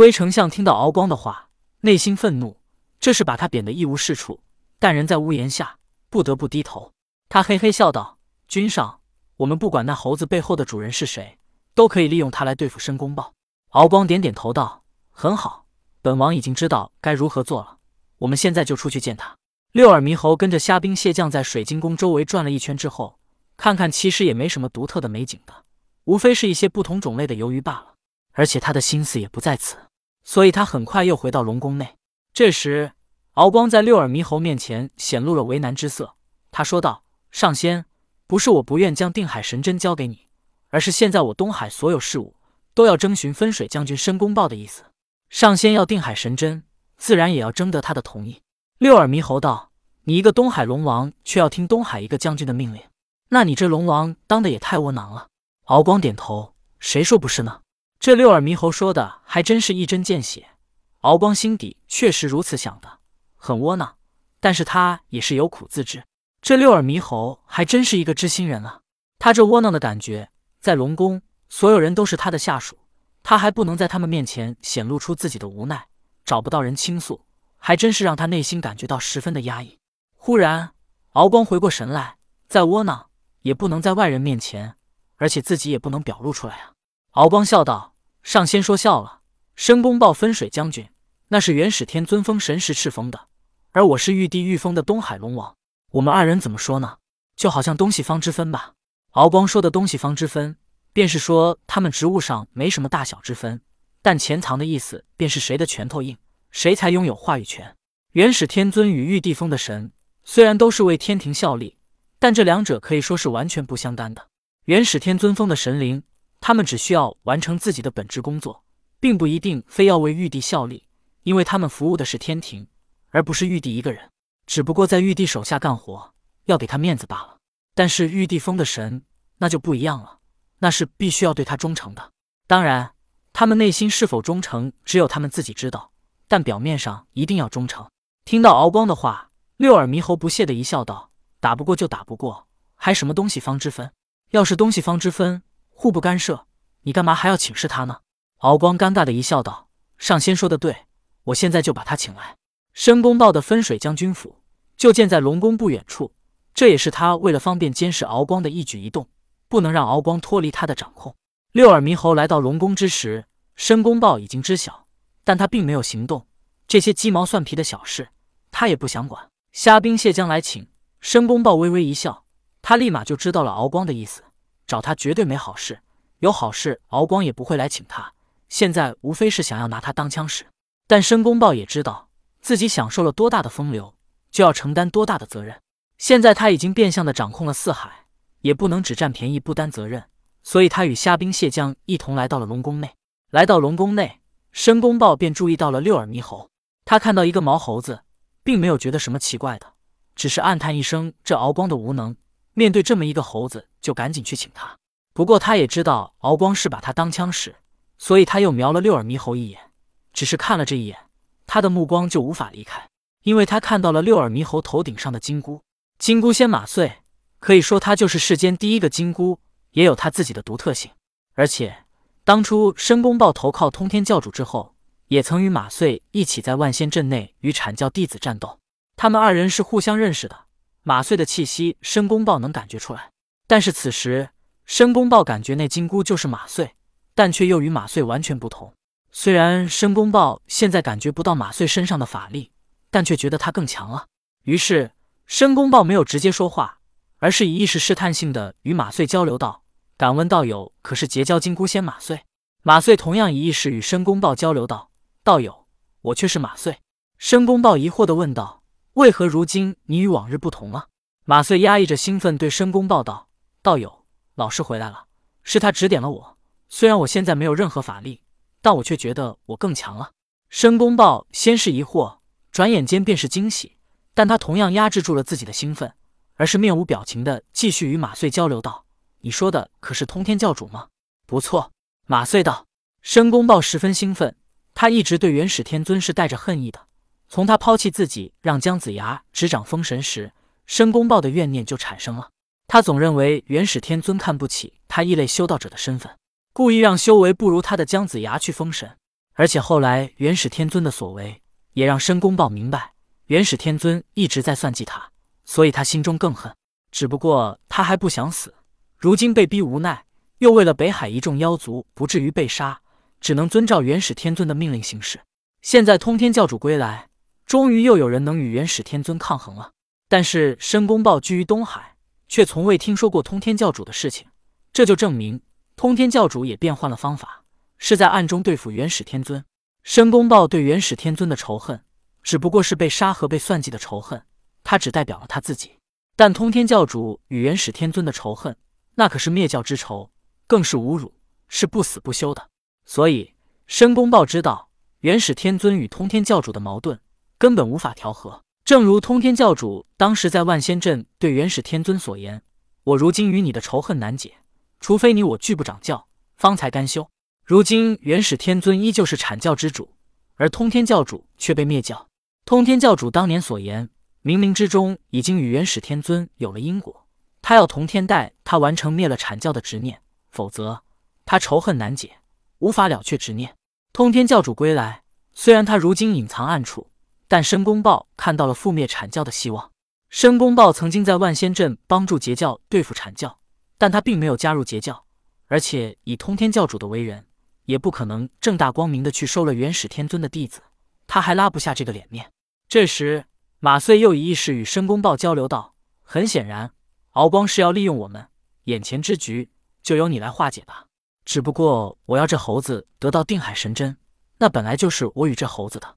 龟丞相听到敖光的话，内心愤怒，这是把他贬得一无是处，但人在屋檐下，不得不低头。他嘿嘿笑道：“君上，我们不管那猴子背后的主人是谁，都可以利用他来对付申公豹。”敖光点点头道：“很好，本王已经知道该如何做了。我们现在就出去见他。”六耳猕猴跟着虾兵蟹将在水晶宫周围转了一圈之后，看看其实也没什么独特的美景的，无非是一些不同种类的鱿鱼罢了。而且他的心思也不在此，所以他很快又回到龙宫内。这时，敖光在六耳猕猴面前显露了为难之色。他说道：“上仙，不是我不愿将定海神针交给你，而是现在我东海所有事务都要征询分水将军申公豹的意思。上仙要定海神针，自然也要征得他的同意。”六耳猕猴道：“你一个东海龙王，却要听东海一个将军的命令，那你这龙王当的也太窝囊了。”敖光点头：“谁说不是呢？”这六耳猕猴说的还真是一针见血。敖光心底确实如此想的，很窝囊，但是他也是有苦自知。这六耳猕猴还真是一个知心人啊！他这窝囊的感觉，在龙宫所有人都是他的下属，他还不能在他们面前显露出自己的无奈，找不到人倾诉。还真是让他内心感觉到十分的压抑。忽然，敖光回过神来，再窝囊也不能在外人面前，而且自己也不能表露出来啊。敖光笑道：“上仙说笑了，申公豹分水将军，那是元始天尊封神时敕封的，而我是玉帝御封的东海龙王。我们二人怎么说呢？就好像东西方之分吧。”敖光说的东西方之分，便是说他们职务上没什么大小之分，但潜藏的意思便是谁的拳头硬。谁才拥有话语权？元始天尊与玉帝封的神虽然都是为天庭效力，但这两者可以说是完全不相干的。元始天尊封的神灵，他们只需要完成自己的本职工作，并不一定非要为玉帝效力，因为他们服务的是天庭，而不是玉帝一个人。只不过在玉帝手下干活，要给他面子罢了。但是玉帝封的神，那就不一样了，那是必须要对他忠诚的。当然，他们内心是否忠诚，只有他们自己知道。但表面上一定要忠诚。听到敖光的话，六耳猕猴不屑的一笑，道：“打不过就打不过，还什么东西方之分？要是东西方之分，互不干涉，你干嘛还要请示他呢？”敖光尴尬的一笑，道：“上仙说的对，我现在就把他请来。申公豹的分水将军府就建在龙宫不远处，这也是他为了方便监视敖光的一举一动，不能让敖光脱离他的掌控。”六耳猕猴来到龙宫之时，申公豹已经知晓。但他并没有行动，这些鸡毛蒜皮的小事，他也不想管。虾兵蟹将来请，申公豹微微一笑，他立马就知道了敖光的意思，找他绝对没好事，有好事敖光也不会来请他。现在无非是想要拿他当枪使。但申公豹也知道自己享受了多大的风流，就要承担多大的责任。现在他已经变相的掌控了四海，也不能只占便宜不担责任，所以他与虾兵蟹将一同来到了龙宫内。来到龙宫内。申公豹便注意到了六耳猕猴，他看到一个毛猴子，并没有觉得什么奇怪的，只是暗叹一声：这敖光的无能，面对这么一个猴子，就赶紧去请他。不过他也知道敖光是把他当枪使，所以他又瞄了六耳猕猴一眼，只是看了这一眼，他的目光就无法离开，因为他看到了六耳猕猴头顶上的金箍。金箍仙马穗，可以说他就是世间第一个金箍，也有他自己的独特性，而且。当初申公豹投靠通天教主之后，也曾与马穗一起在万仙阵内与阐教弟子战斗。他们二人是互相认识的。马穗的气息，申公豹能感觉出来。但是此时，申公豹感觉那金箍就是马穗，但却又与马穗完全不同。虽然申公豹现在感觉不到马穗身上的法力，但却觉得他更强了。于是，申公豹没有直接说话，而是以意识试探性的与马穗交流道。敢问道友，可是结交金箍仙马穗？马穗同样以意识与申公豹交流道：“道友，我却是马穗。”申公豹疑惑的问道：“为何如今你与往日不同了？”马穗压抑着兴奋对申公豹道：“道友，老师回来了，是他指点了我。虽然我现在没有任何法力，但我却觉得我更强了。”申公豹先是疑惑，转眼间便是惊喜，但他同样压制住了自己的兴奋，而是面无表情的继续与马穗交流道。你说的可是通天教主吗？不错，马穗道。申公豹十分兴奋，他一直对元始天尊是带着恨意的。从他抛弃自己，让姜子牙执掌封神时，申公豹的怨念就产生了。他总认为元始天尊看不起他异类修道者的身份，故意让修为不如他的姜子牙去封神。而且后来元始天尊的所为，也让申公豹明白元始天尊一直在算计他，所以他心中更恨。只不过他还不想死，如今被逼无奈，又为了北海一众妖族不至于被杀，只能遵照元始天尊的命令行事。现在通天教主归来，终于又有人能与元始天尊抗衡了。但是申公豹居于东海，却从未听说过通天教主的事情，这就证明通天教主也变换了方法，是在暗中对付元始天尊。申公豹对元始天尊的仇恨，只不过是被杀和被算计的仇恨，他只代表了他自己。但通天教主与元始天尊的仇恨，那可是灭教之仇，更是侮辱，是不死不休的。所以申公豹知道，元始天尊与通天教主的矛盾根本无法调和。正如通天教主当时在万仙阵对元始天尊所言：“我如今与你的仇恨难解，除非你我拒不掌教，方才甘休。”如今元始天尊依旧是阐教之主，而通天教主却被灭教。通天教主当年所言，冥冥之中已经与元始天尊有了因果，他要同天带他完成灭了阐教的执念，否则他仇恨难解，无法了却执念。通天教主归来，虽然他如今隐藏暗处。但申公豹看到了覆灭阐教的希望。申公豹曾经在万仙阵帮助截教对付阐教，但他并没有加入截教，而且以通天教主的为人，也不可能正大光明的去收了元始天尊的弟子，他还拉不下这个脸面。这时，马遂又以意识与申公豹交流道：“很显然，敖光是要利用我们，眼前之局就由你来化解吧。只不过我要这猴子得到定海神针，那本来就是我与这猴子的。”